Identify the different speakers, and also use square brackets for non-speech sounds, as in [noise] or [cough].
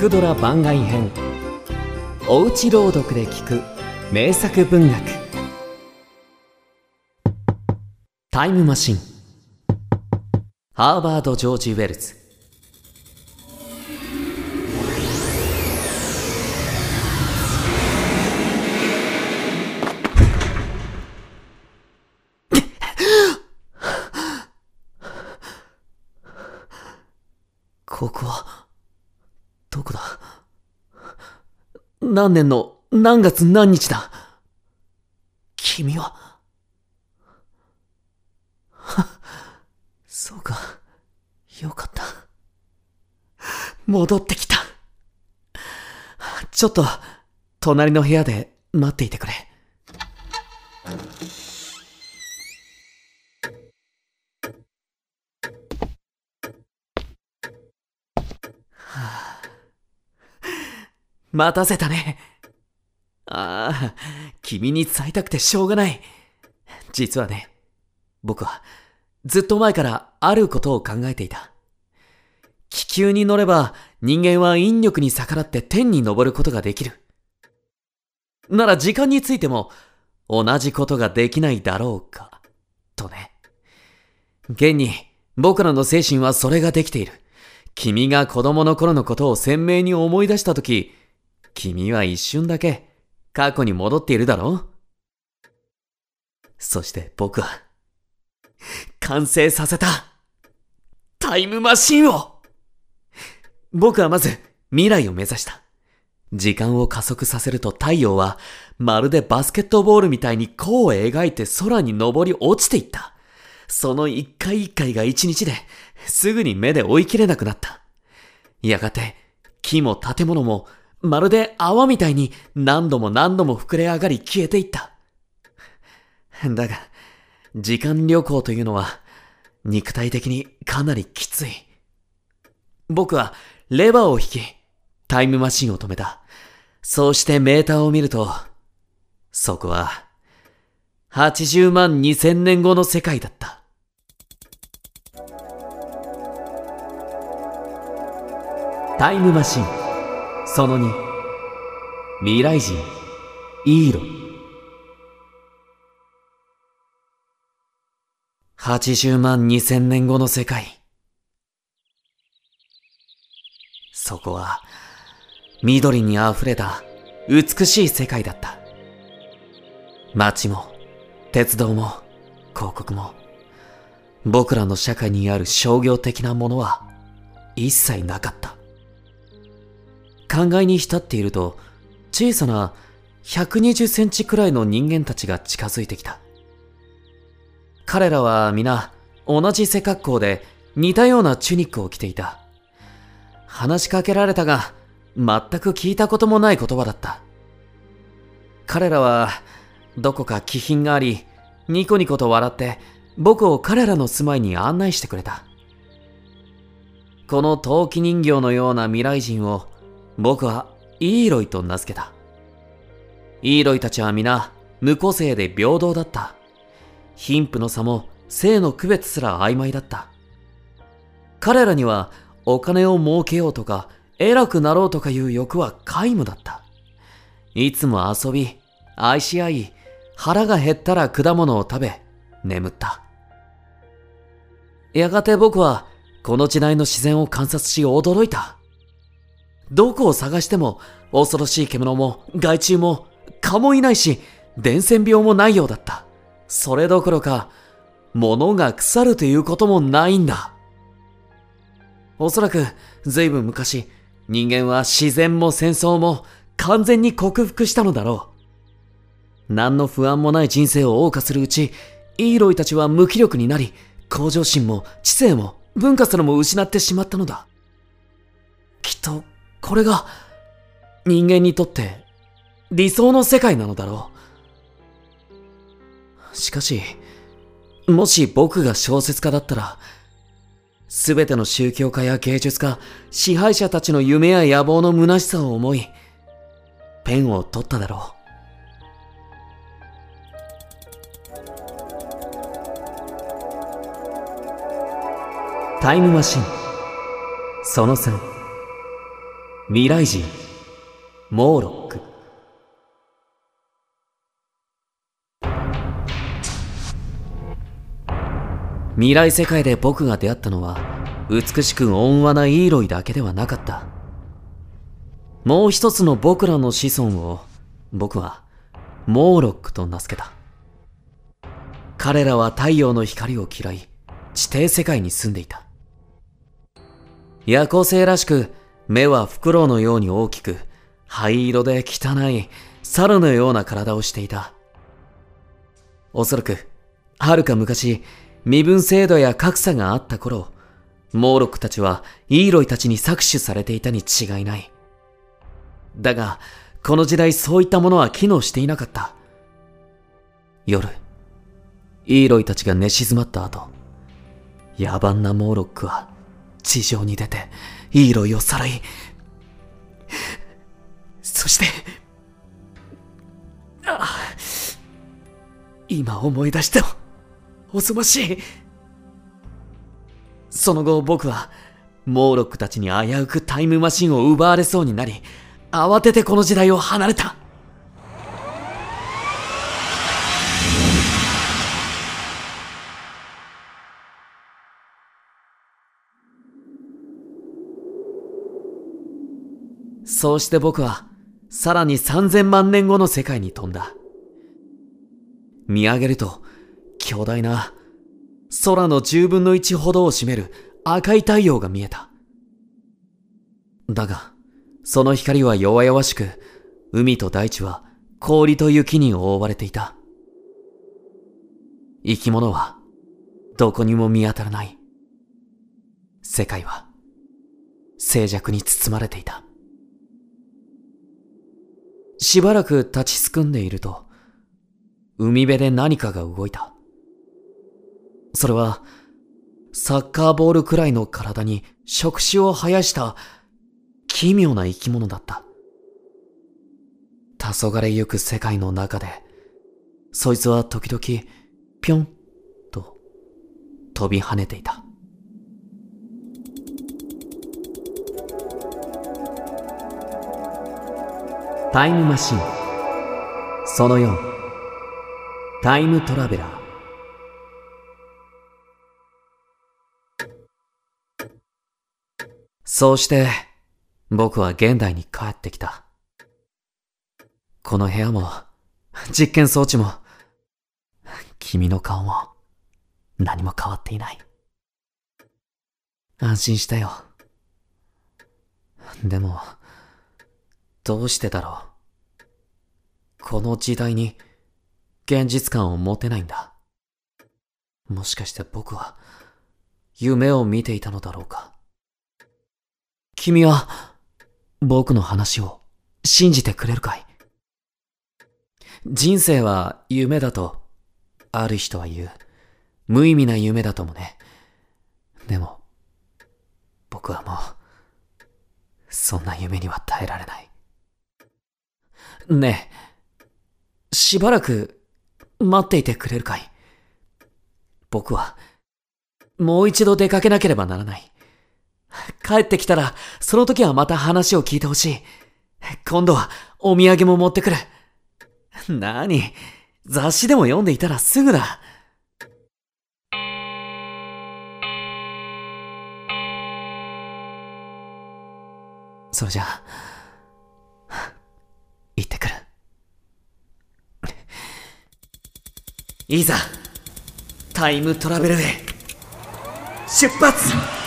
Speaker 1: クドラ番外編。おうち朗読で聞く名作文学。タイムマシン。ハーバード・ジョージ・ウェルズ。何年の何月何日だ？君は、は [laughs] そうか、よかった。戻ってきた。ちょっと、隣の部屋で待っていてくれ。待たせたね。ああ、君に伝えたくてしょうがない。実はね、僕はずっと前からあることを考えていた。気球に乗れば人間は引力に逆らって天に昇ることができる。なら時間についても同じことができないだろうか、とね。現に僕らの精神はそれができている。君が子供の頃のことを鮮明に思い出したとき、君は一瞬だけ過去に戻っているだろう？そして僕は、完成させたタイムマシンを僕はまず未来を目指した。時間を加速させると太陽はまるでバスケットボールみたいに弧を描いて空に登り落ちていった。その一回一回が一日ですぐに目で追い切れなくなった。やがて木も建物もまるで泡みたいに何度も何度も膨れ上がり消えていった。だが、時間旅行というのは肉体的にかなりきつい。僕はレバーを引き、タイムマシンを止めた。そうしてメーターを見ると、そこは80万2000年後の世界だった。タイムマシンその2未来人。イーロ80万2000年後の世界。そこは緑に溢れた美しい世界だった。街も鉄道も広告も僕らの社会にある商業的なものは一切なかった。考えに浸っていると、小さな120センチくらいの人間たちが近づいてきた。彼らは皆同じ背格好で似たようなチュニックを着ていた。話しかけられたが、全く聞いたこともない言葉だった。彼らはどこか気品があり、ニコニコと笑って僕を彼らの住まいに案内してくれた。この陶器人形のような未来人を僕はイーロイと名付けた。イーロイたちは皆無個性で平等だった。貧富の差も性の区別すら曖昧だった。彼らにはお金を儲けようとか偉くなろうとかいう欲は皆無だった。いつも遊び、愛し合い、腹が減ったら果物を食べ、眠った。やがて僕はこの時代の自然を観察し驚いた。どこを探しても恐ろしい獣も害虫も蚊もいないし伝染病もないようだった。それどころか物が腐るということもないんだ。おそらく随分昔人間は自然も戦争も完全に克服したのだろう。何の不安もない人生を謳歌するうちイーロイたちは無気力になり向上心も知性も文化すらも失ってしまったのだ。きっとこれが人間にとって理想の世界なのだろう。しかし、もし僕が小説家だったら、すべての宗教家や芸術家、支配者たちの夢や野望の虚しさを思い、ペンを取っただろう。タイムマシンその3未来人。モーロック。未来世界で僕が出会ったのは美しく温和なイーロイだけではなかった。もう一つの僕らの子孫を僕はモーロックと名付けた。彼らは太陽の光を嫌い地底世界に住んでいた。夜行性らしく目はフクロウのように大きく灰色で汚い猿のような体をしていた。おそらくはるか昔身分制度や格差があった頃モーロックたちはイーロイたちに搾取されていたに違いない。だがこの時代そういったものは機能していなかった。夜イーロイたちが寝静まった後野蛮なモーロックは地上に出てイーロイをさらいそしてああ今思い出しても恐ろしい。その後僕はモーロックたちに危うくタイムマシンを奪われそうになり慌ててこの時代を離れた。そうして僕はさらに3000万年後の世界に飛んだ見上げると巨大な空の10分の1ほどを占める赤い太陽が見えただがその光は弱々しく、海と大地は氷と雪に覆われていた。生き物はどこにも見当たらない。世界は静寂に包まれていた。しばらく立ちすくんでいると、海辺で何かが動いた。それは、サッカーボールくらいの体に触手を生やした奇妙な生き物だった。黄昏ゆく世界の中で、そいつは時々、ぴょんと飛び跳ねていた。タイムマシンその4タイムトラベラーそうして僕は現代に帰ってきた。この部屋も、実験装置も、君の顔も、何も変わっていない。安心したよ。でも、どうしてだろう？この時代に、現実感を持てないんだ。もしかして僕は、夢を見ていたのだろうか？君は、僕の話を信じてくれるかい？人生は夢だと、ある人は言う。無意味な夢だともね。でも、僕はもう、そんな夢には耐えられない。ねえ、しばらく待っていてくれるかい？僕は、もう一度出かけなければならない。帰ってきたら、その時はまた話を聞いてほしい。今度はお土産も持ってくる。なに、雑誌でも読んでいたらすぐだ。それじゃあ、いざ、タイムトラベルへ、出発!